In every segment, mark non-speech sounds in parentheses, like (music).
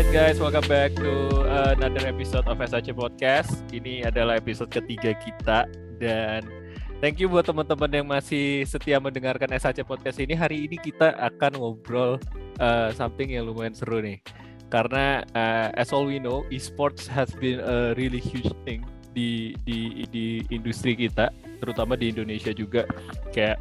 Alright guys, welcome back to another episode of SAC Podcast. Ini adalah episode ketiga kita dan thank you buat teman-teman yang masih setia mendengarkan SAC Podcast ini. Hari ini kita akan ngobrol uh, something yang lumayan seru nih. Karena uh, as all we know, esports has been a really huge thing di di di industri kita, terutama di Indonesia juga. Kayak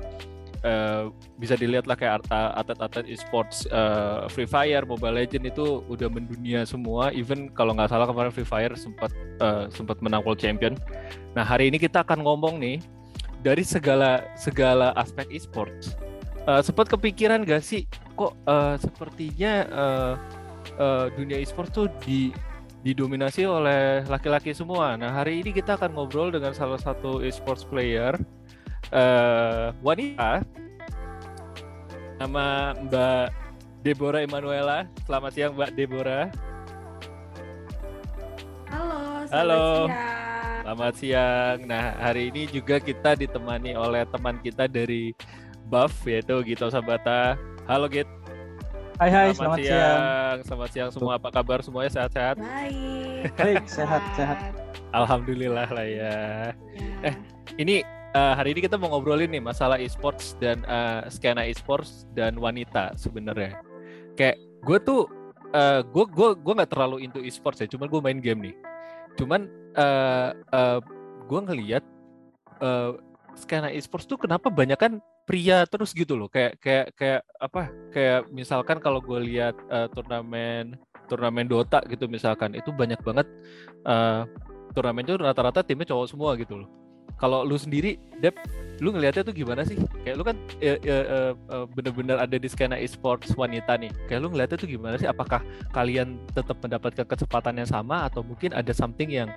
Uh, bisa dilihat lah kayak atlet-atlet esports uh, Free Fire, Mobile Legend itu udah mendunia semua. Even kalau nggak salah kemarin Free Fire sempat uh, sempat menang World Champion. Nah hari ini kita akan ngomong nih dari segala segala aspek esports. Uh, sempat kepikiran gak sih kok uh, sepertinya uh, uh, dunia esports tuh di didominasi oleh laki-laki semua. Nah hari ini kita akan ngobrol dengan salah satu esports player uh, wanita nama Mbak Deborah Emanuela. Selamat siang Mbak Deborah. Halo, selamat Halo. siang. Selamat siang. Nah, hari ini juga kita ditemani oleh teman kita dari Buff yaitu Gito Sabata. Halo Git. Hai hai, selamat, selamat, siang. siang. Selamat siang semua. Apa kabar semuanya sehat-sehat? Baik. Baik, sehat, sehat. Alhamdulillah lah ya. Ya. Eh, Ini uh, hari ini kita mau ngobrolin nih masalah esports dan uh, skena esports dan wanita sebenarnya. Kayak gue tuh uh, gue gue gue nggak terlalu into esports ya, cuman gue main game nih. Cuman uh, uh, gue ngelihat uh, skena esports tuh kenapa banyak kan pria terus gitu loh. Kayak kayak kayak apa? Kayak misalkan kalau gue lihat uh, turnamen turnamen Dota gitu misalkan itu banyak banget uh, turnamen itu rata-rata timnya cowok semua gitu loh kalau lu sendiri, Dep, lu ngelihatnya tuh gimana sih? Kayak lu kan ya, uh, uh, bener-bener ada di skena e-sports wanita nih. Kayak lu ngelihatnya tuh gimana sih? Apakah kalian tetap mendapatkan kesempatan yang sama atau mungkin ada something yang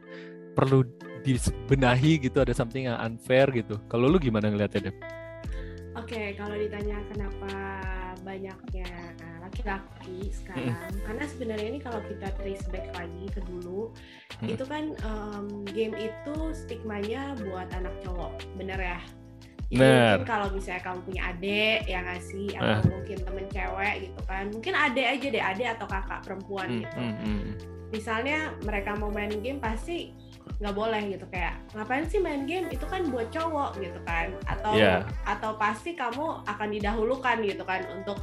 perlu dibenahi gitu, ada something yang unfair gitu. Kalau lu gimana ngelihatnya, Dep? Oke, kalau ditanya kenapa banyaknya laki-laki sekarang, karena sebenarnya ini kalau kita trace back lagi ke dulu, Hmm. itu kan em, game itu stigmanya buat anak cowok, bener ya? Jadi Bener. mungkin kalau misalnya kamu punya adik ya nggak sih, atau mungkin temen cewek gitu kan, mungkin adik aja deh, adik atau kakak perempuan Hmm, gitu. hmm, hmm. misalnya mereka mau main game pasti nggak boleh gitu. Kayak ngapain sih main game? Itu kan buat cowok gitu kan. Atau Iya. atau pasti kamu akan didahulukan gitu kan untuk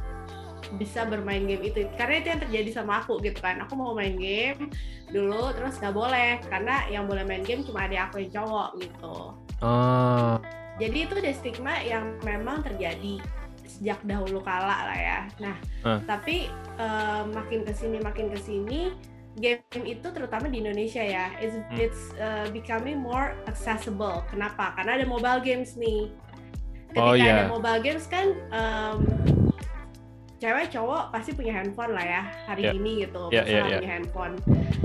bisa bermain game itu. Karena itu yang terjadi sama aku gitu kan. Aku mau main game dulu terus nggak boleh. Karena yang boleh main game cuma adik aku yang cowok gitu. Oh, jadi itu ada stigma yang memang terjadi sejak dahulu kala lah ya. Nah, Ah. tapi eh, makin ke sini makin ke sini game itu terutama di Indonesia ya, it's, Hmm. it's eh, becoming more accessible. Kenapa? Karena ada mobile games nih. Ketika Oh, iya. ada mobile games kan em, cewek cowok pasti punya handphone lah ya hari Ya. ini gitu, bisa ya, nggak ya. punya handphone.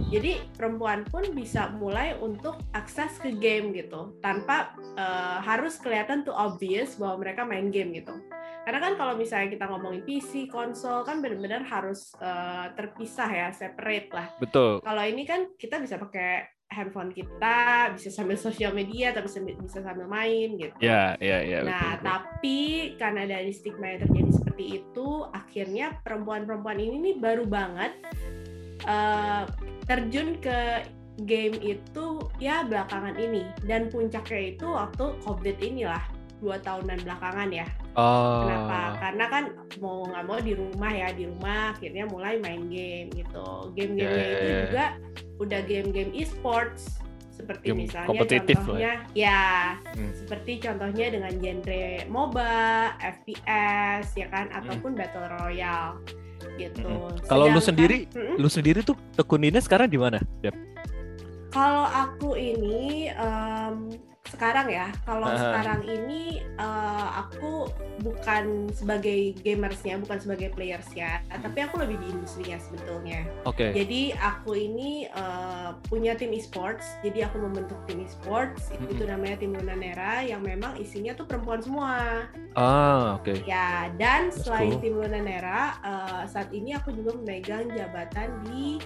Jadi perempuan pun bisa mulai untuk akses ke game gitu tanpa eh, harus kelihatan tuh obvious bahwa mereka main game gitu. Karena kan kalau misalnya kita ngomongin PC, konsol kan benar-benar harus eh, terpisah ya, separate lah. betul. Kalau ini kan kita bisa pakai handphone kita, bisa sambil sosial media, tapi sambil- bisa sambil main gitu. Ya, ya, ya. betul, Nah, betul. tapi karena dari stigma yang terjadi seperti itu, akhirnya perempuan-perempuan ini nih baru banget eh, terjun ke game itu ya belakangan ini dan puncaknya itu waktu COVID inilah dua tahunan belakangan ya. Oh. Kenapa? Karena kan mau nggak mau di rumah ya, di rumah akhirnya mulai main game gitu. Game-gamenya Ya, ya, itu ya. juga udah game-game e-sports seperti Game misalnya ya. contohnya ya, Hmm. seperti contohnya dengan genre MOBA, FPS ya kan ataupun Battle Royale gitu. Mm-mm. Kalau lu sendiri, Mm-mm. lu sendiri tuh tekuninnya sekarang di mana, Dep? Kalau aku ini em, sekarang ya, kalau Aha. sekarang ini eh, aku bukan sebagai gamersnya, bukan sebagai playersnya, tapi aku lebih di industrinya sebetulnya. Oke. Jadi aku ini eh, punya tim esports, jadi aku membentuk tim esports, Mm-mm. itu namanya tim Lunanera yang memang isinya tuh perempuan semua. Ah, oke. Ya, dan That's selain cool. tim Lunanera, eh, saat ini aku juga memegang jabatan di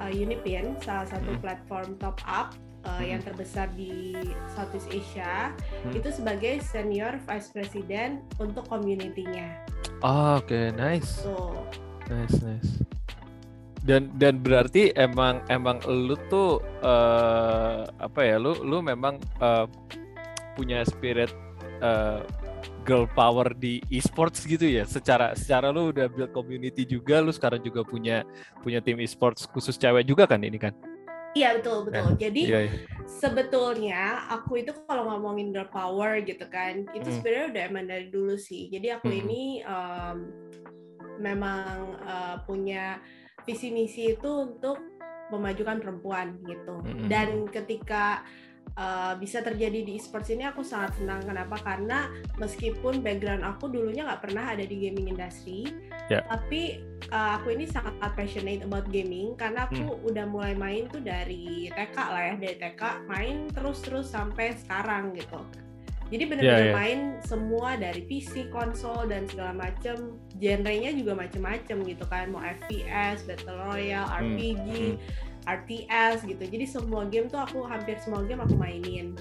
eh, Unipin, salah satu Hmm. platform top up Hmm. yang terbesar di Southeast Asia. Hmm. Itu sebagai senior vice president untuk community-nya. Ah, oke, nice. Tuh. Nice, nice. dan dan berarti emang emang lu tuh uh, apa ya lu lu memang uh, punya spirit uh, girl power di esports gitu ya secara secara lu udah build community juga lu sekarang juga punya punya tim esports khusus cewek juga kan ini kan Iya betul betul. Ya, Jadi iya, iya. sebetulnya aku itu kalau ngomongin girl power gitu kan, itu Hmm. sebenarnya udah emang dari dulu sih. Jadi aku Hmm. ini em, memang eh, punya visi misi itu untuk memajukan perempuan gitu. Hmm. Dan ketika eh, bisa terjadi di esports ini aku sangat senang. Kenapa? Karena meskipun background aku dulunya nggak pernah ada di gaming industry, Ya. tapi uh, aku ini sangat passionate about gaming karena aku Hmm. udah mulai main tuh dari TK lah ya dari TK main terus-terus sampai sekarang gitu jadi bener-bener Ya, ya. main semua dari PC, konsol dan segala macem genrenya juga macem-macem gitu kan mau FPS, Battle Royale, Hmm, RPG, hmm. RTS gitu jadi semua game tuh aku hampir semua game aku mainin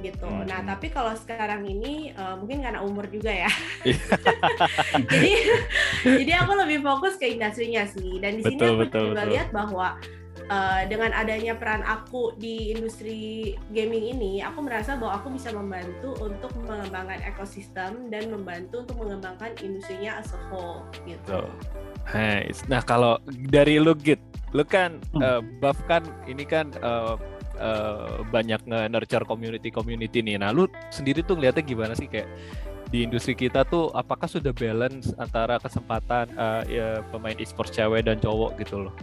gitu Hmm, nah tapi kalau sekarang ini uh, mungkin karena umur juga ya Iya. (laughs) jadi jadi aku lebih fokus ke industrinya sih dan di sini aku betul, juga betul. lihat bahwa uh, dengan adanya peran aku di industri gaming ini aku merasa bahwa aku bisa membantu untuk mengembangkan ekosistem dan membantu untuk mengembangkan industrinya as a whole gitu Tuh. Nice. Nah kalau dari lu Git, lu kan Hmm. eh, Buff kan ini kan eh, eh, banyak nge-nurture community-community nih. Nah lu sendiri tuh ngeliatnya gimana sih kayak di industri kita tuh apakah sudah balance antara kesempatan eh, ya, pemain e-sport cewek dan cowok gitu loh?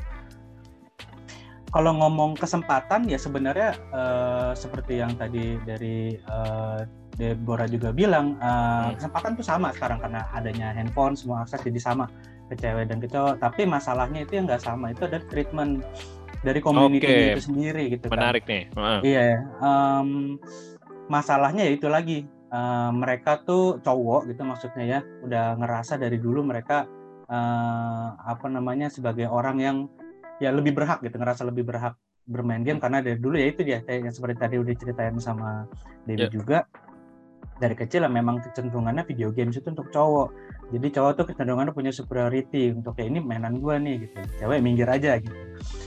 Kalau ngomong kesempatan ya sebenarnya eh, seperti yang tadi dari eh, Deborah juga bilang eh, Hmm. kesempatan tuh sama sekarang karena adanya handphone semua akses jadi sama ke cewek dan ke cowok. Tapi masalahnya itu yang nggak sama itu ada treatment dari community Oke. itu sendiri gitu kan. Menarik nih. Heeh. Iya, em, masalahnya ya itu lagi eh, mereka tuh cowok gitu maksudnya ya udah ngerasa dari dulu mereka eh, apa namanya sebagai orang yang ya lebih berhak gitu ngerasa lebih berhak bermain game karena dari dulu ya itu dia kayak yang seperti tadi udah ceritain sama Dewi Ya. juga dari kecil lah memang kecenderungannya video games itu untuk cowok jadi cowok tuh kecenderungannya punya superiority untuk kayak ini mainan gua nih gitu cewek minggir aja gitu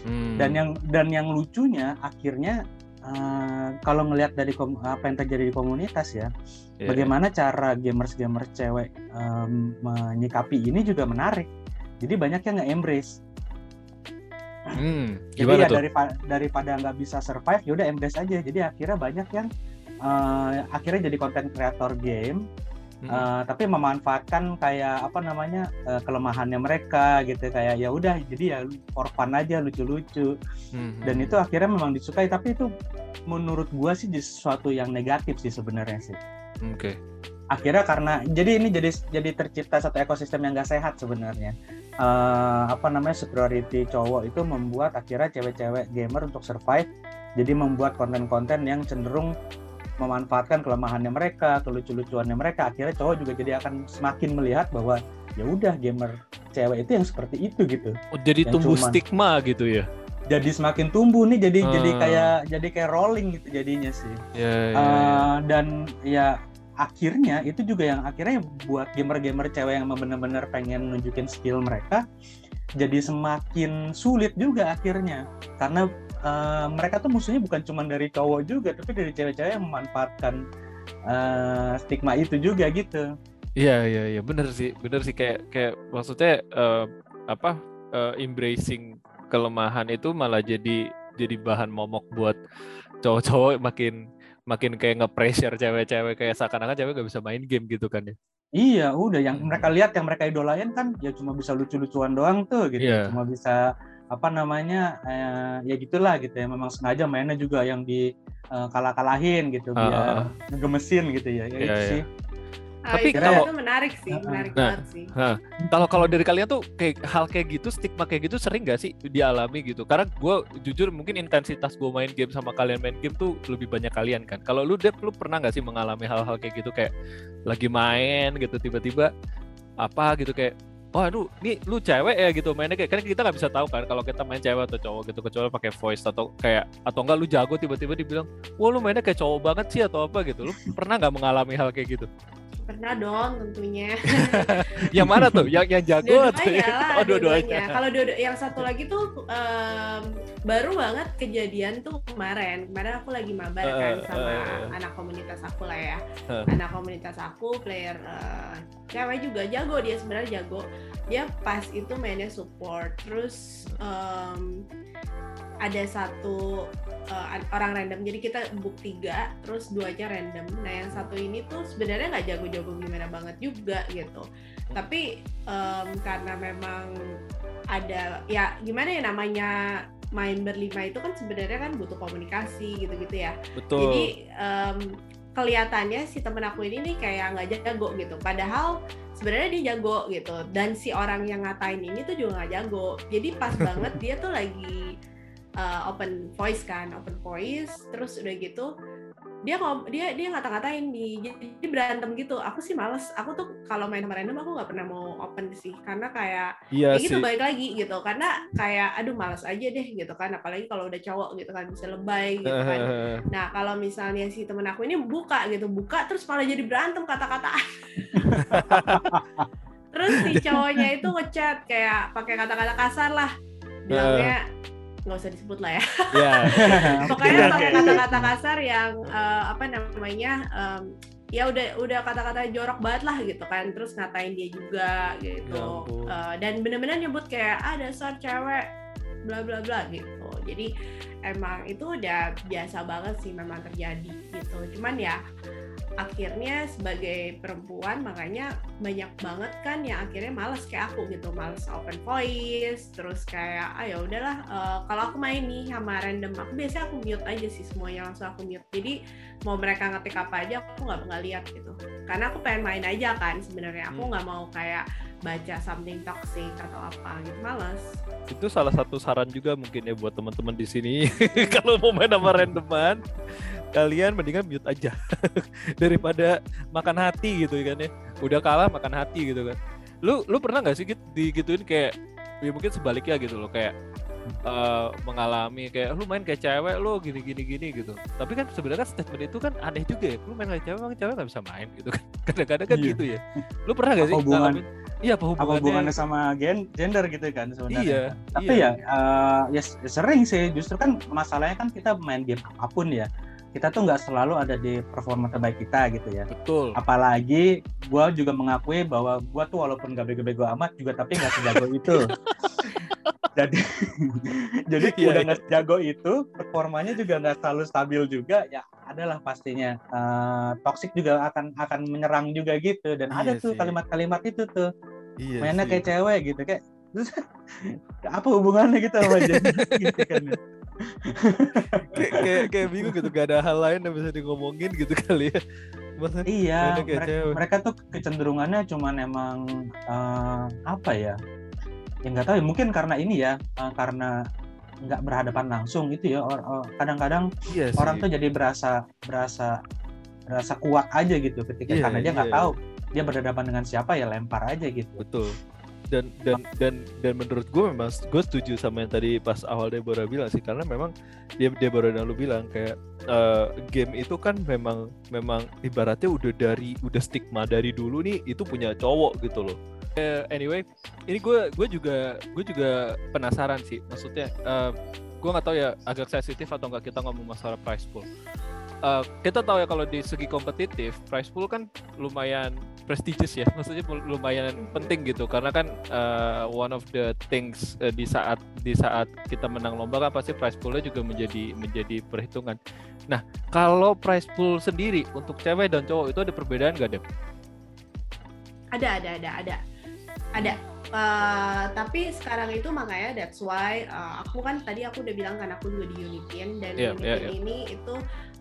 Hmm. dan yang dan yang lucunya akhirnya eh, kalau ngelihat dari kom- apa yang terjadi di komunitas ya Iya. bagaimana cara gamers gamers cewek em, menyikapi ini juga menarik jadi banyak yang nggak embrace Hmm, jadi ya tuh? daripada daripada nggak bisa survive ya udah embrace aja jadi akhirnya banyak yang eh, akhirnya jadi konten kreator game Hmm. eh, tapi memanfaatkan kayak apa namanya eh, kelemahannya mereka gitu kayak ya udah jadi ya for fun aja lucu-lucu Hmm, dan hmm. itu akhirnya memang disukai tapi itu menurut gua sih jadi sesuatu yang negatif sih sebenarnya sih Oke. akhirnya karena jadi ini jadi jadi tercipta satu ekosistem yang gak sehat sebenarnya Eh, apa namanya superiority cowok itu membuat akhirnya cewek-cewek gamer untuk survive jadi membuat konten-konten yang cenderung memanfaatkan kelemahannya mereka kelucu-lucuannya mereka akhirnya cowok juga jadi akan semakin melihat bahwa ya udah gamer cewek itu yang seperti itu gitu Oh, jadi Yang tumbuh cuman- stigma gitu ya? jadi semakin tumbuh nih jadi jadi Hmm. kayak jadi kayak rolling gitu jadinya sih ya, ya. Eh, dan ya akhirnya itu juga yang akhirnya buat gamer-gamer cewek yang emang bener-bener pengen nunjukin skill mereka jadi semakin sulit juga akhirnya karena eh, mereka tuh musuhnya bukan cuma dari cowok juga tapi dari cewek-cewek yang memanfaatkan eh, stigma itu juga gitu Iya iya iya bener sih bener sih kayak kayak maksudnya eh, apa eh, embracing kelemahan itu malah jadi jadi bahan momok buat cowok-cowok makin makin kayak nge-pressure cewek-cewek kayak seakan-akan cewek gak bisa main game gitu kan ya. Iya, udah yang Hmm. mereka lihat yang mereka idolain kan ya cuma bisa lucu-lucuan doang tuh gitu. Iya. Cuma bisa apa namanya eh, ya gitulah gitu ya. Memang sengaja mainnya juga yang di eh, kalah-kalahin gitu Ah, ah, biar ah. ngegemesin gitu ya. Ya Iya, itu iya. sih. Ah, Tapi itu, kalau- itu menarik sih menarik Nah, banget sih Kalau kalau dari kalian tuh kayak hal kayak gitu stigma kayak gitu sering gak sih dialami gitu? Karena gue jujur mungkin intensitas gue main game sama kalian main game tuh lebih banyak kalian kan. Kalau lu Dep, lu pernah gak sih mengalami hal-hal kayak gitu kayak lagi main gitu tiba-tiba apa gitu kayak Lu, nih lu cewek ya gitu mainnya kayak kan kita nggak bisa tahu kan kalau kita main cewek atau cowok gitu kecuali pakai voice atau kayak atau enggak lu jago tiba-tiba dibilang wah lu mainnya kayak cowok banget sih atau apa gitu. Lu pernah nggak mengalami hal kayak gitu Pernah dong tentunya. (laughs) yang mana tuh? Yang yang jago atau lah, Oh, dua-duanya. dua-duanya. Kalau dua yang satu lagi tuh em, baru banget kejadian tuh kemarin. Kemarin aku lagi mabar kan Eh, sama eh. anak komunitas aku lah ya. Eh. Anak komunitas aku player eh, cewek juga jago dia sebenarnya jago. Dia pas itu mainnya support. Terus em, ada satu uh, orang random. Jadi kita book tiga terus duanya random. Nah yang satu ini tuh sebenarnya nggak jago-jago gimana banget juga gitu. Tapi em, karena memang ada ya gimana ya namanya main berlima itu kan sebenarnya kan butuh komunikasi gitu-gitu ya. Betul. jadi em, kelihatannya si temen aku ini nih kayak nggak jago gitu. Padahal sebenarnya dia jago gitu. Dan si orang yang ngatain ini tuh juga nggak jago. Jadi pas banget (laughs) dia tuh lagi uh, open voice kan open voice. Terus udah gitu dia ngom dia dia ngata-ngatain di jadi berantem gitu. Aku sih males. Aku tuh kalau main sama random aku nggak pernah mau open sih. Karena kayak Iya kayak gitu sih. balik lagi gitu. Karena kayak aduh males aja deh gitu kan. Apalagi kalau udah cowok gitu kan bisa lebay gitu kan. (laughs) Nah kalau misalnya si temen aku ini buka gitu buka terus malah jadi berantem kata-kataan (laughs) terus si cowoknya itu ngechat kayak pakai kata-kata kasar lah. Bilangnya nggak usah disebut lah ya. Ya. (laughs) pokoknya kata-kata kasar yang eh, apa namanya em, ya udah udah kata-kata jorok banget lah gitu kan terus ngatain dia juga gitu. Eh, dan bener-bener nyebut kayak ah dasar cewek bla bla bla gitu. Jadi emang itu udah biasa banget sih memang terjadi gitu. Cuman ya akhirnya sebagai perempuan makanya banyak banget kan yang akhirnya males kayak aku gitu males open voice terus kayak ah ya udahlah eh, kalau aku main nih sama random aku biasanya aku mute aja sih semuanya langsung aku mute. Jadi mau mereka ngetik apa aja aku nggak nggak lihat gitu. Karena aku pengen main aja kan sebenarnya aku Hmm. nggak mau kayak baca something toxic atau apa gitu males. Itu salah satu saran juga mungkin ya buat teman-teman di sini (laughs) kalau mau main sama randoman kalian mendingan mute aja (laughs) daripada makan hati gitu kan ya. Udah kalah makan hati gitu kan. Lu lu pernah nggak sih gitu digituin kayak ya mungkin sebaliknya gitu loh kayak eh, mengalami kayak lu main kayak cewek lu gini gini gini gitu. Tapi kan sebenarnya kan statement itu kan aneh juga ya. Lu main kayak cewek cewek nggak bisa main gitu kan. (laughs) Kadang-kadang kan Iya. gitu ya. Lu pernah nggak Apa sih hubungan- iya apa apa hubungannya? hubungannya sama gen gender gitu kan sebenarnya? Iya, tapi iya. ya eh, ya sering sih. Justru kan masalahnya kan kita main game apa pun ya kita tuh nggak selalu ada di performa terbaik kita gitu ya. Betul. Apalagi gua juga mengakui bahwa gua tuh walaupun gak bego-bego amat juga tapi nggak sejago itu. (laughs) Jadi (laughs) jadi Iya, udah iya. nggak sejago itu performanya juga nggak selalu stabil juga ya adalah pastinya Eh, toxic juga akan akan menyerang juga gitu. Dan ada Iya tuh kalimat-kalimat itu tuh iya mainnya sih. kayak cewek gitu. Kayak (laughs) terus apa hubungannya gitu sama gender gitu kan. (laughs) kayak, kayak kayak bingung gitu gak ada hal lain yang bisa ngomongin gitu kali ya Masa iya mereka, cewek. mereka tuh kecenderungannya cuman emang eh, apa ya ya nggak tahu ya mungkin karena ini ya eh, karena nggak berhadapan langsung gitu ya kadang-kadang iya sih. orang tuh jadi berasa berasa berasa kuat aja gitu ketika Iya, karena dia nggak iya. tahu dia berhadapan dengan siapa ya lempar aja gitu betul dan dan dan dan menurut gue memang gue setuju sama yang tadi pas awal Deborah bilang sih karena memang dia Deborah dan lu bilang kayak eh, game itu kan memang memang ibaratnya udah dari udah stigma dari dulu nih itu punya cowok gitu loh. Eh, anyway ini gue gue juga gue juga penasaran sih maksudnya eh, gue nggak tahu ya agak sensitif atau nggak kita ngomong masalah price pool Eh, kita tahu ya kalau di segi kompetitif price pool kan lumayan prestigious ya (laughs) maksudnya lumayan penting gitu karena kan uh, one of the things uh, di saat di saat kita menang lomba kan pasti prize poolnya juga menjadi menjadi perhitungan. Nah kalau prize pool sendiri untuk cewek dan cowok itu ada perbedaan nggak deh? ada ada ada ada ada Eh, tapi sekarang itu makanya that's why eh, aku kan tadi aku udah bilang kan aku juga di Unipin dan Iya, Unipin iya, iya. ini itu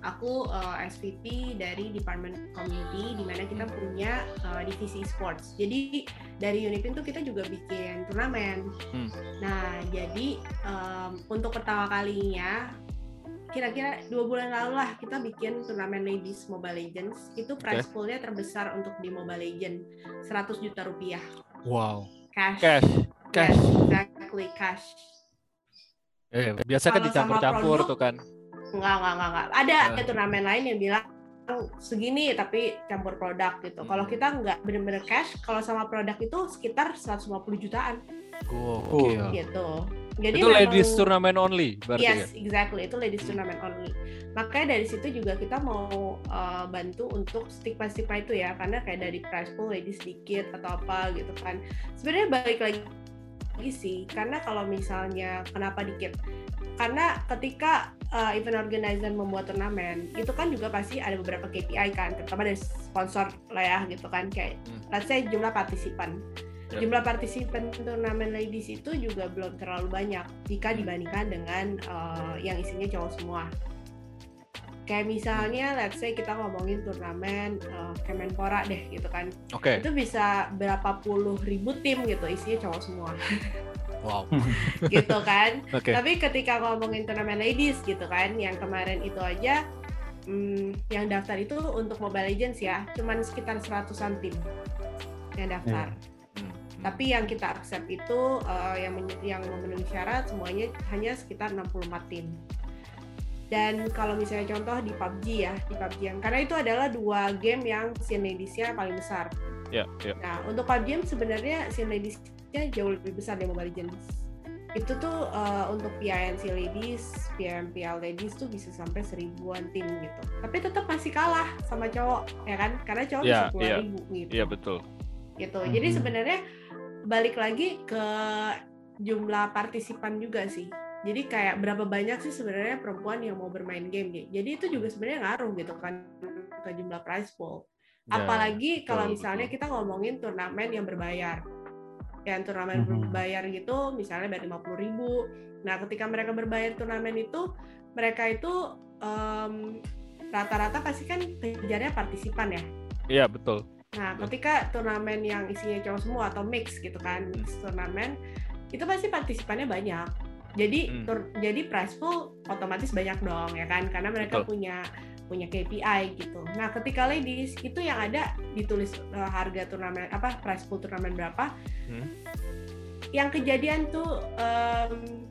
aku eh, SVP dari Department Community di mana kita punya eh, divisi sports. Jadi dari Unipin tuh kita juga bikin turnamen. Hmm. Nah jadi em, untuk pertama kalinya kira-kira dua bulan lalu lah kita bikin turnamen ladies Mobile Legends itu prize poolnya terbesar untuk di Mobile Legends 100 juta rupiah Wow. cash Cash, cash. Yes, exactly cash Eh, biasa kan dicampur-campur tuh kan. Enggak enggak enggak, enggak. ada ada turnamen lain yang bilang segini tapi campur produk gitu. Kalau Hmm. kita nggak bener-bener cash, kalau sama produk itu sekitar 150 jutaan Gokil. gitu. Jadi Itu ladies memang- turnamen only berarti ya? Yes, exactly. Itu ladies tournament only. Makanya dari situ juga kita mau uh, bantu untuk stigma-stigma itu ya, karena kayak dari prize pool ladies sedikit atau apa gitu kan. Sebenarnya balik lagi lagi sih, karena kalau misalnya kenapa dikit? Karena ketika uh, event organizer membuat turnamen, itu kan juga pasti ada beberapa KPI kan, terutama dari sponsor lah ya gitu kan, kayak Hmm. let's say jumlah partisipan. Ya. Jumlah partisipan turnamen ladies itu juga belum terlalu banyak jika dibandingkan dengan uh, yang isinya cowok semua. Kayak misalnya, let's say kita ngomongin turnamen uh, Kemenpora deh gitu kan, Oke. itu bisa berapa puluh ribu tim gitu isinya cowok semua Wow. (laughs) gitu kan. Oke. Tapi ketika ngomongin turnamen ladies gitu kan, yang kemarin itu aja, hmm, yang daftar itu untuk Mobile Legends ya, cuman sekitar seratusan tim yang daftar. Hmm. Tapi yang kita accept itu uh, yang yang memenuhi syarat semuanya hanya sekitar 64 tim. Dan kalau misalnya contoh di PUBG ya, di PUBG yang karena itu adalah dua game yang scene ladies-nya paling besar. Ya, ya. Nah, untuk PUBG sebenarnya scene ladies-nya jauh lebih besar dari Mobile Legends. Itu tuh uh, untuk PINC ladies, PMPL ladies tuh bisa sampai seribuan tim gitu. Tapi tetap masih kalah sama cowok, ya kan? Karena cowok Iya, bisa puluhan iya. ribu gitu Iya betul. gitu. Jadi Mhm. sebenarnya balik lagi ke jumlah partisipan juga sih. Jadi kayak berapa banyak sih sebenarnya perempuan yang mau bermain game gitu. Jadi itu juga sebenarnya ngaruh gitu kan ke jumlah prize pool. Ya, Apalagi kalau betul, misalnya betul. kita ngomongin turnamen yang berbayar. Yang turnamen Mhm. berbayar gitu misalnya bayar 50 ribu. Nah ketika mereka berbayar turnamen itu, mereka itu em, rata-rata pasti kan kejarnya partisipan ya. Iya betul. Nah, Betul. ketika turnamen yang isinya cowok semua atau mix gitu kan, mix turnamen, itu pasti partisipannya banyak. Jadi Hmm. tur- jadi prize pool otomatis banyak dong ya kan, karena mereka Betul. punya punya KPI gitu. Nah, ketika ladies itu yang ada ditulis uh, harga turnamen apa prize pool turnamen berapa. Hmm. Yang kejadian tuh em,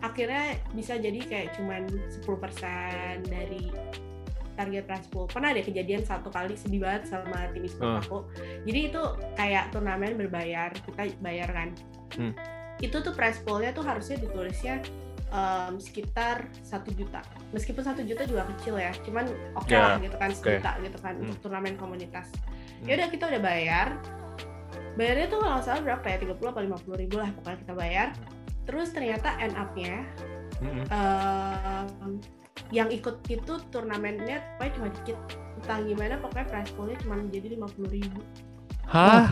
akhirnya bisa jadi kayak cuman 10% dari target prize pool. Pernah ada kejadian satu kali sedih banget sama tim e-sport Hmm. aku. Jadi itu kayak turnamen berbayar, kita bayar kan. Hmm. Itu tuh prize poolnya tuh harusnya ditulisnya em, sekitar satu juta. Meskipun satu juta juga kecil ya, cuman oke Ya, lah gitu kan sejuta gitu kan Hmm. untuk turnamen komunitas. Hmm. Ya udah kita udah bayar. Bayarnya tuh kalau salah berapa ya? 30 atau 50 ribu lah pokoknya kita bayar. Terus ternyata end up-nya Mm-mm. em, yang ikut itu turnamennya pokoknya cuma dikit entah gimana pokoknya prize poolnya cuma menjadi lima puluh ribu Hah?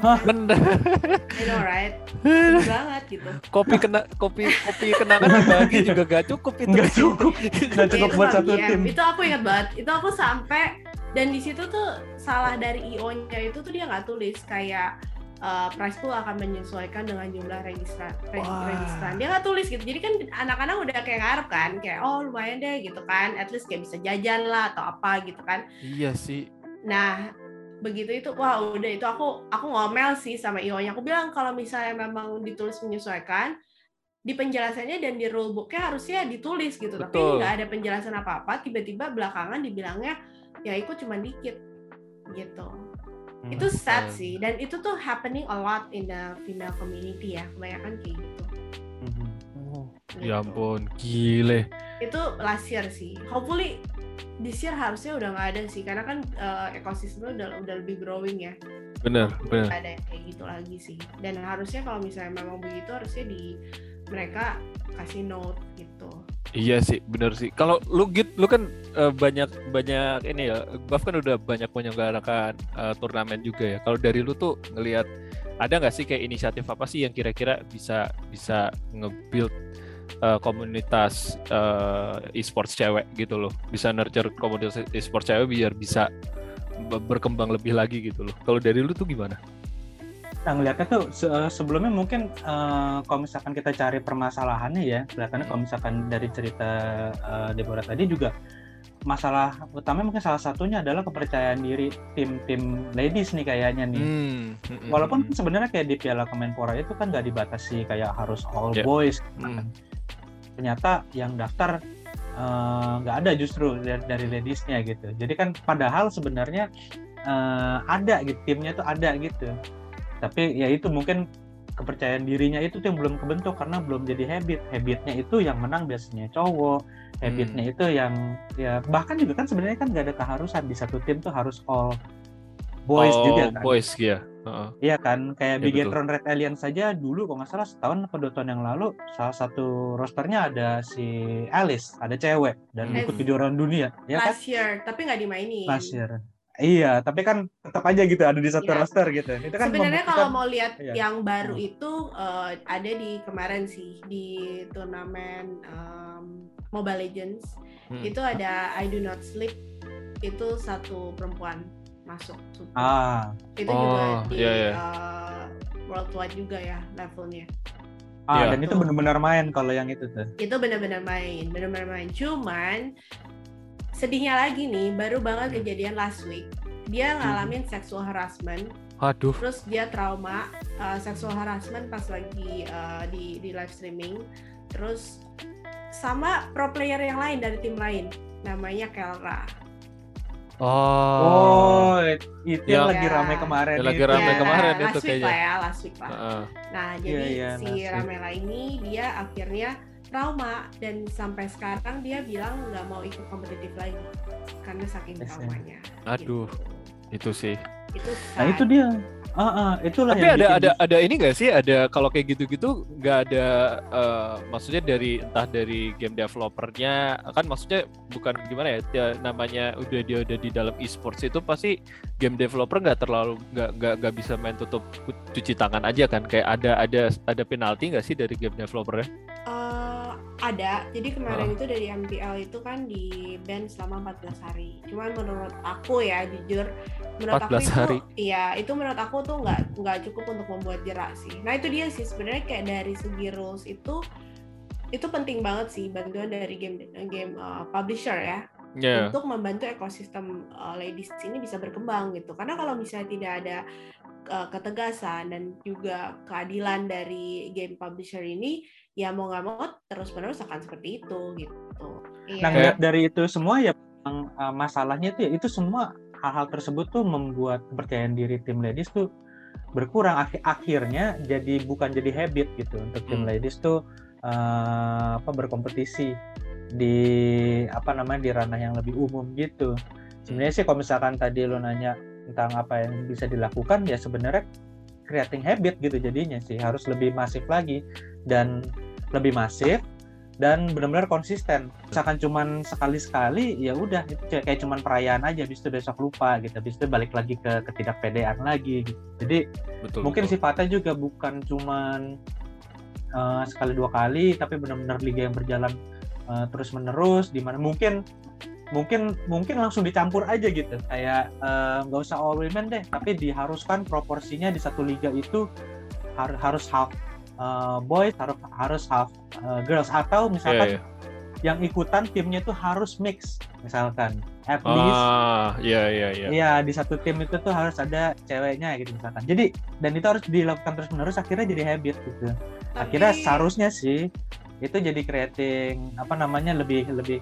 Hah? Bener. I know right (laughs) banget gitu kopi kena kopi kopi kenangan dibagi juga gak cukup itu. Nggak cukup. (laughs) Ya, cukup itu buat satu BM. tim. itu aku ingat banget itu aku sampai dan di situ tuh salah dari io nya itu tuh dia nggak tulis kayak uh, prize pool akan menyesuaikan dengan jumlah registran reg- Wah. registran dia nggak tulis gitu jadi kan anak-anak udah kayak ngarep kan kayak oh lumayan deh gitu kan at least kayak bisa jajan lah atau apa gitu kan Iya sih. Nah, begitu itu wah udah itu aku aku ngomel sih sama IO-nya. Aku bilang kalau misalnya memang ditulis menyesuaikan di penjelasannya dan di rulebooknya harusnya ditulis gitu. Tapi Betul. nggak ada penjelasan apa-apa. Tiba-tiba belakangan dibilangnya ya ikut cuma dikit gitu. Itu sad Hmm. sih dan itu tuh happening a lot in the female community ya. Kebanyakan kayak gitu. Mhm. Oh, Gitu. ya ampun, gile. itu last year sih. Hopefully this year harusnya udah nggak ada sih karena kan uh, ekosistemnya udah udah lebih growing ya. Bener. Nggak ada yang kayak gitu lagi sih. Dan harusnya kalau misalnya memang begitu harusnya di mereka kasih note gitu. Iya sih, bener sih. Kalau lu git, lu kan eh, banyak banyak ini ya. Buff kan udah banyak menyelenggarakan eh, turnamen juga ya. Kalau dari lu tuh ngelihat ada nggak sih kayak inisiatif apa sih yang kira-kira bisa bisa nge-build eh, komunitas eh, e-sports cewek gitu loh. Bisa nurture komunitas e-sports cewek biar bisa be- berkembang lebih lagi gitu loh. Kalau dari lu tuh gimana? Nah, ngeliatnya tuh se- sebelumnya mungkin eh, kalau misalkan kita cari permasalahannya ya, kelihatannya kalau misalkan dari cerita eh, Deborah tadi juga masalah utama mungkin salah satunya adalah kepercayaan diri tim-tim ladies nih kayaknya nih. Hmm, hmm, hmm, Walaupun hmm. sebenarnya kayak di Piala Kemenpora itu kan nggak dibatasi kayak harus all Ya. boys. Hmm. Ternyata yang daftar eh, nggak ada justru dari, dari ladiesnya gitu. Jadi kan padahal sebenarnya eh, ada gitu timnya tuh ada gitu. Tapi ya itu mungkin kepercayaan dirinya itu tuh yang belum kebentuk karena belum jadi habit. Habitnya itu yang menang biasanya cowok. Habitnya itu yang ya bahkan juga kan sebenarnya kan nggak ada keharusan di satu tim tuh harus all boys oh, juga kan. boys ya. Heeh. Iya kan, kayak Ya, Bigetron Red Alien saja dulu kalau nggak salah setahun atau dua tahun yang lalu salah satu rosternya ada si Alice, ada cewek dan Hmm. ikut kejuaraan dunia, ya kan? last year tapi nggak dimainin Last year. Iya, tapi kan tetap aja gitu ada di satu Iya. roster gitu. Itu kan Sebenarnya kalau mau lihat Iya. yang baru Hmm. itu eh, ada di kemarin sih di turnamen em, Mobile Legends Hmm. itu ada I Do Not Sleep itu satu perempuan masuk super. ah, itu Oh, juga di iya, iya. eh, worldwide juga ya levelnya ah Iya. dan itu benar-benar main kalau yang itu tuh. itu benar-benar main benar-benar main cuman sedihnya lagi nih baru banget kejadian last week dia ngalamin sexual harassment Aduh. terus dia trauma uh, sexual harassment pas lagi uh, di di live streaming terus sama pro player yang lain dari tim lain namanya Kelra Oh. Oh, itu yang Yang- lagi Ya. ramai kemarin. Yang lagi. Ramai Ya, kemarin itu last week kayaknya. lah ya last week lah Heeh. nah jadi iya, si last week. Ramela ini dia akhirnya trauma dan sampai sekarang dia bilang nggak mau ikut kompetitif lagi karena saking ya. traumanya Aduh. Gitu. Itu sih. itu Nah, itu dia. Ah, ah, itulah Tapi yang ada bikin ada ada ini nggak sih? Ada kalau kayak gitu-gitu nggak ada eh, maksudnya dari entah dari game developernya kan maksudnya bukan gimana ya dia namanya udah dia udah di dalam e-sports itu pasti game developer nggak terlalu nggak nggak nggak bisa main tutup cuci tangan aja kan kayak ada ada ada penalti nggak sih dari game developernya? Eh, ada. Jadi kemarin itu dari MPL itu kan di ban selama 14 hari. Cuman menurut aku ya jujur, menurut aku 14 itu hari. iya itu menurut aku tuh nggak nggak cukup untuk membuat jerak sih. Nah itu dia sih sebenarnya kayak dari segi rules itu itu penting banget sih bantuan dari game game uh, publisher ya Ya. untuk membantu ekosistem uh, ladies ini bisa berkembang gitu. Karena kalau misalnya tidak ada uh, ketegasan dan juga keadilan dari game publisher ini, ya mau nggak mau terus-menerus akan seperti itu gitu. Iya. Nah, ngeliat dari itu semua ya memang, uh, masalahnya tuh ya itu semua hal-hal tersebut tuh membuat kepercayaan diri tim ladies tuh berkurang Akhi- akhirnya jadi bukan jadi habit gitu untuk tim Hmm. ladies tuh uh, apa berkompetisi di apa namanya di ranah yang lebih umum gitu. Sebenarnya sih kalau misalkan tadi lo nanya tentang apa yang bisa dilakukan ya sebenarnya creating habit gitu jadinya sih harus lebih masif lagi dan lebih masif dan benar-benar konsisten. Misalkan cuman sekali-sekali ya udah itu kayak cuman perayaan aja habis itu besok lupa gitu. Habis itu balik lagi ke ketidakpedean lagi gitu. Jadi Betul. mungkin betul. sifatnya juga bukan cuman eh, sekali dua kali tapi benar-benar liga yang berjalan eh, terus-menerus di mana mungkin mungkin mungkin langsung dicampur aja gitu kayak eh, nggak usah all women deh tapi diharuskan proporsinya di satu liga itu har- harus half eh, boys harus harus half eh, girls atau misalkan iya. yang ikutan timnya itu harus mix misalkan at least Ah, iya iya iya. Iya di satu tim itu tuh harus ada ceweknya gitu misalkan. Jadi dan itu harus dilakukan terus menerus akhirnya jadi habit gitu. Akhirnya seharusnya sih itu jadi creating apa namanya lebih lebih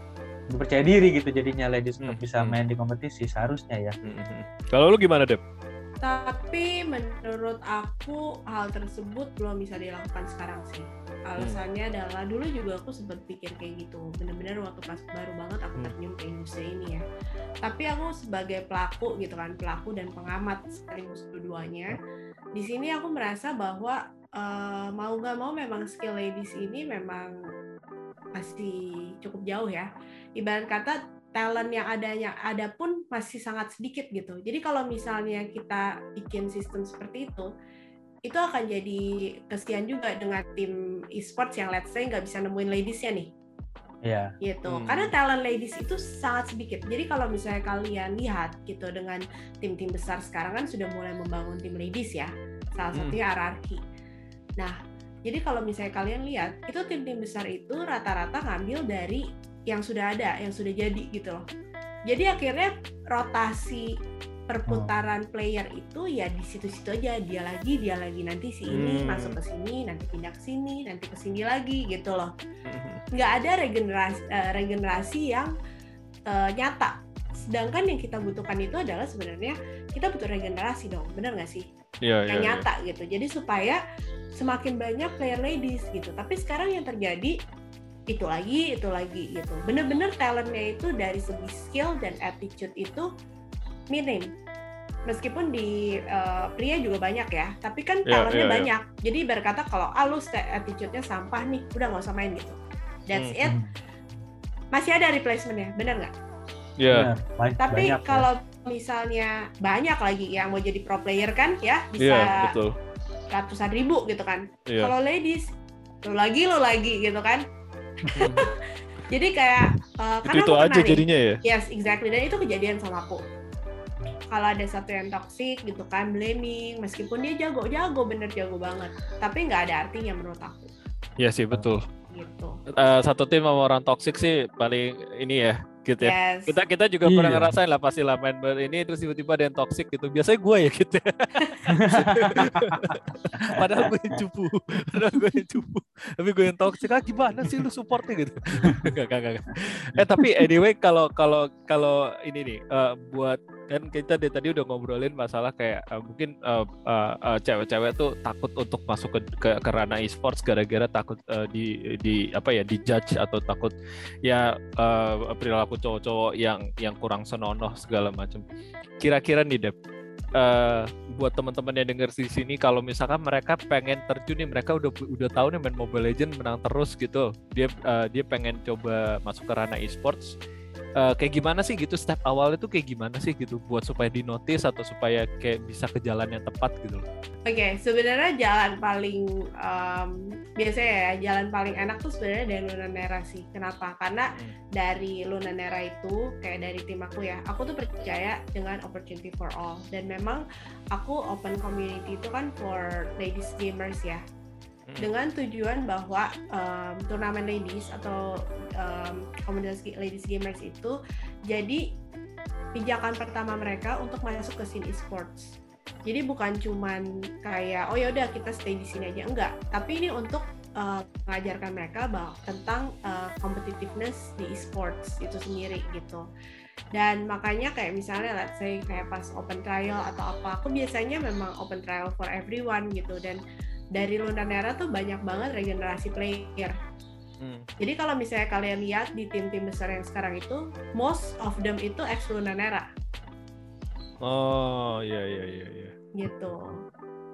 percaya diri gitu jadinya ladies untuk Hmm, bisa hmm. main di kompetisi seharusnya ya. Mhm. Kalau lu gimana Dep? Tapi menurut aku hal tersebut belum bisa dilakukan sekarang sih. Alasannya adalah dulu juga aku sempat pikir kayak gitu. Bener-bener waktu pas baru banget aku Hmm. terjun ke industri ini ya. Tapi aku sebagai pelaku gitu kan, pelaku dan pengamat sekaligus dua-duanya. Di sini aku merasa bahwa eh, mau nggak mau memang skill ladies ini memang masih cukup jauh ya. Ibarat kata talent yang adanya ada pun masih sangat sedikit gitu. Jadi kalau misalnya kita bikin sistem seperti itu, itu akan jadi kesian juga dengan tim e-sports yang let's say nggak bisa nemuin ladiesnya nih Iya. gitu. Hmm. Karena talent ladies itu sangat sedikit. Jadi kalau misalnya kalian lihat gitu dengan tim-tim besar sekarang kan sudah mulai membangun tim ladies ya. Salah Hmm. satunya RRQ. Nah, jadi kalau misalnya kalian lihat, itu tim-tim besar itu rata-rata ngambil dari yang sudah ada, yang sudah jadi gitu loh. Jadi akhirnya rotasi perputaran player itu ya di situ-situ aja. Dia lagi dia lagi. Nanti si ini Hmm. masuk ke sini nanti pindah ke sini nanti ke sini lagi gitu loh. (laughs) Nggak ada regenerasi eh, regenerasi yang eh, nyata. Sedangkan yang kita butuhkan itu adalah sebenarnya kita butuh regenerasi dong. Bener nggak sih? Iya, yang iya. nyata gitu. Jadi supaya semakin banyak player ladies gitu. Tapi sekarang yang terjadi itu lagi itu lagi gitu bener-bener talentnya itu dari segi skill dan attitude itu minim meskipun di eh, pria juga banyak ya tapi kan Iya, talentnya iya, iya. banyak jadi berkata kalau ah lu attitude-nya sampah nih udah nggak usah main gitu that's Hmm. it masih ada replacementnya bener nggak Iya. Benar, ba- tapi banyak ya. kalau misalnya banyak lagi yang mau jadi pro player kan ya bisa Iya, betul. ratusan ribu gitu kan. Iya. Kalau ladies, lo lagi lo lagi gitu kan. (laughs) Jadi kayak uh, karena itu aja nih, jadinya ya. Yes, exactly. Dan itu kejadian sama aku. Kalau ada satu yang toxic gitu kan, blaming, meskipun dia jago-jago, bener jago banget, tapi nggak ada artinya menurut aku, Iya sih betul. gitu. Eh, satu tim sama orang toksik sih paling ini ya gitu ya. Yes. Kita kita juga pernah Iya. ngerasain lah pasti lah main ber- ini terus tiba-tiba ada yang toksik gitu. Biasanya gue ya gitu. ya. (laughs) Padahal gue yang cupu, padahal gue yang cupu. Tapi gue yang toksik. Ah gimana sih lu supportnya gitu? (laughs) Gak, gak, gak, gak. Eh tapi anyway kalau kalau kalau ini nih eh, buat kan kita dari tadi udah ngobrolin masalah kayak eh, mungkin eh, eh, eh, cewek-cewek tuh takut untuk masuk ke ke, ke ranah e-sports gara-gara takut eh, di di apa ya di judge atau takut ya eh, perilaku cowok-cowok yang yang kurang senonoh segala macam. Kira-kira nih Dep, eh, buat teman-teman yang denger di sini kalau misalkan mereka pengen terjun nih mereka udah udah tahu nih main Mobile Legend menang terus gitu. Dia eh, dia pengen coba masuk ke ranah e-sports. Eh, kayak gimana sih gitu step awalnya tuh kayak gimana sih gitu buat supaya di notice atau supaya kayak bisa ke jalan yang tepat gitu loh. Oke, sebenarnya jalan paling em, biasanya ya jalan paling enak tuh sebenarnya dari Lunanera sih. Kenapa? Karena Hmm. dari Lunanera itu kayak dari tim aku ya, aku tuh percaya dengan opportunity for all dan memang aku open community itu kan for ladies gamers ya. Hmm. Dengan tujuan bahwa em, turnamen ladies atau em, komunitas ladies gamers itu jadi pijakan pertama mereka untuk masuk ke scene esports. Jadi bukan cuman kayak oh ya udah kita stay di sini aja enggak, tapi ini untuk uh, mengajarkan mereka bahwa tentang uh, competitiveness di esports itu sendiri gitu. Dan makanya kayak misalnya let's say kayak pas open trial atau apa, aku biasanya memang open trial for everyone gitu dan dari Lunanera tuh banyak banget regenerasi player. Hmm. Jadi kalau misalnya kalian lihat di tim-tim besar yang sekarang itu, most of them itu ex Lunanera Oh iya iya iya iya. gitu.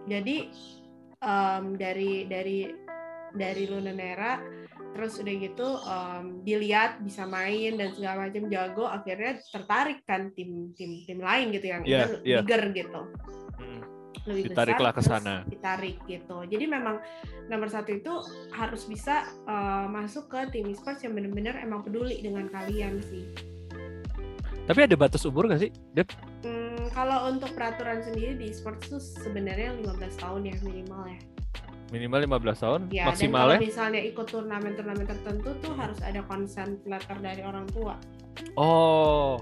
Jadi em, dari dari dari Lunanera terus udah gitu em, dilihat bisa main dan segala macam jago akhirnya tertarik kan tim tim tim lain gitu yang Iya, even iya. bigger gitu Hmm. Lebih Ditariklah besar ke sana. ditarik gitu jadi memang nomor satu itu harus bisa eh, masuk ke tim esports yang benar-benar emang peduli dengan kalian sih Tapi ada batas umur gak sih? Dep? Hmm, kalau untuk peraturan sendiri di esports itu sebenarnya 15 tahun ya minimal ya Minimal 15 tahun, Ya, dan kalau maksimalnya. misalnya ikut turnamen-turnamen tertentu tuh harus ada consent letter dari orang tua. Oh.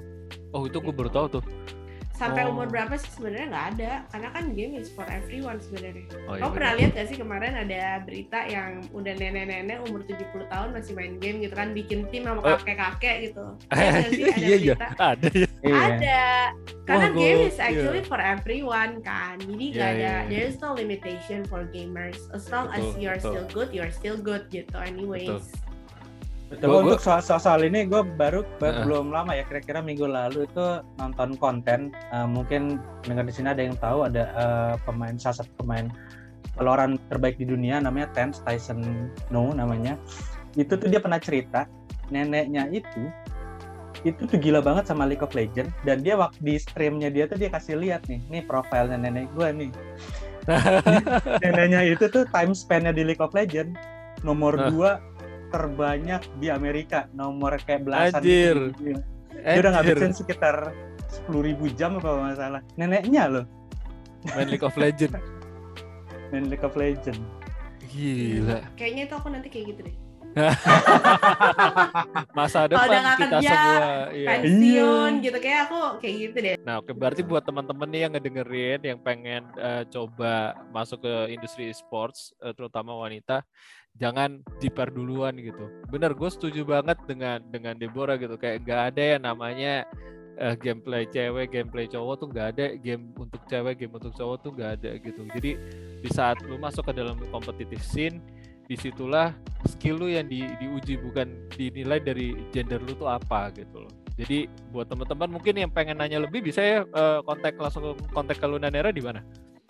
Oh, itu gue baru tahu tuh. Sampai Oh. umur berapa sih sebenarnya nggak ada, karena kan game is for everyone sebenarnya. Oh, iya Kamu pernah lihat gak sih kemarin ada berita yang udah nenek-nenek umur 70 tahun masih main game gitu kan, bikin tim sama Oh. kakek-kakek gitu. (laughs) Nggak sih ada Iya iya, berita? ada ya. Ada. Karena Wah, game is actually iya. for everyone kan. Jadi Iya, nggak ada iya, iya. there is no limitation for gamers. As long as Betul, you're betul. still good, you're still good gitu anyways. Betul. Gua- untuk soal, soal, soal ini gue baru Heeh. belum lama ya kira-kira minggu lalu itu nonton konten Eh, mungkin dengar di sini ada yang tahu ada eh, pemain salah satu pemain Valorant terbaik di dunia namanya Tens Tyson No namanya itu tuh dia pernah cerita neneknya itu itu tuh gila banget sama League of Legends dan dia waktu di streamnya dia tuh dia kasih lihat nih nih profilnya nenek gue nih (laughs) neneknya itu tuh time span-nya di League of Legends nomor Hah. dua terbanyak di Amerika nomor kayak belasan Anjir. gitu. dia udah ngabisin sekitar 10.000 jam apa nggak salah neneknya loh main League of Legends. (laughs) main League of Legends Gila. Kayaknya itu aku nanti kayak gitu deh. (laughs) Masa depan udah kita kerja, semua. Iya. pensiun gitu kayak aku kayak gitu deh Nah, oke berarti buat teman-teman nih yang ngedengerin yang pengen eh, coba masuk ke industri e-sports eh, terutama wanita, jangan jiper duluan gitu. Bener, gue setuju banget dengan dengan Deborah gitu. Kayak nggak ada yang namanya eh, gameplay cewek, gameplay cowok tuh nggak ada. Game untuk cewek, game untuk cowok tuh nggak ada gitu. Jadi di saat lu masuk ke dalam competitive scene, di situlah skill lu yang di, diuji bukan dinilai dari gender lu tuh apa gitu loh. Jadi buat teman-teman mungkin yang pengen nanya lebih bisa ya eh, kontak langsung kontak ke Luna Nera di mana?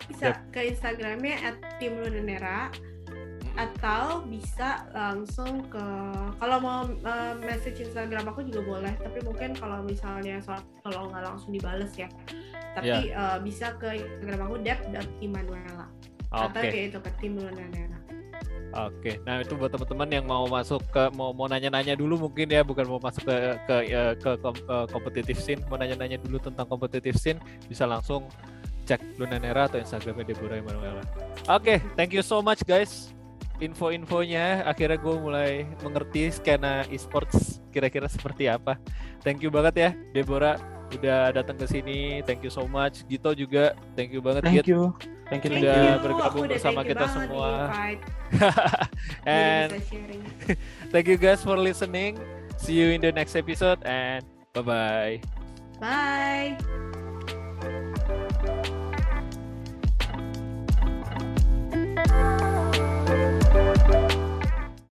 bisa ke Instagramnya @timlunanera atau bisa langsung ke kalau mau uh, message Instagram aku juga boleh tapi mungkin kalau misalnya soal kalau nggak langsung dibales ya tapi uh, bisa ke Instagram aku dep.imanuela atau Oke. kayak itu ke tim Lunanera Oke, nah itu buat teman-teman yang mau masuk ke mau mau nanya-nanya dulu mungkin ya, bukan mau masuk ke ke eh, ke, eh, competitive scene, mau nanya-nanya dulu tentang competitive scene, bisa langsung cek Luna Nera atau Instagramnya Deborah Emanuela. Oke, thank you so much guys. Info-infonya akhirnya gue mulai mengerti skena esports kira-kira seperti apa. Thank you banget ya Deborah udah datang ke sini. Thank you so much. Gito juga thank you banget Thank Git. you. Thank you, thank Sudah you. Aku bergabung udah bersama kita semua. (laughs) And. (laughs) Thank you guys for listening. See you in the next episode and bye bye. bye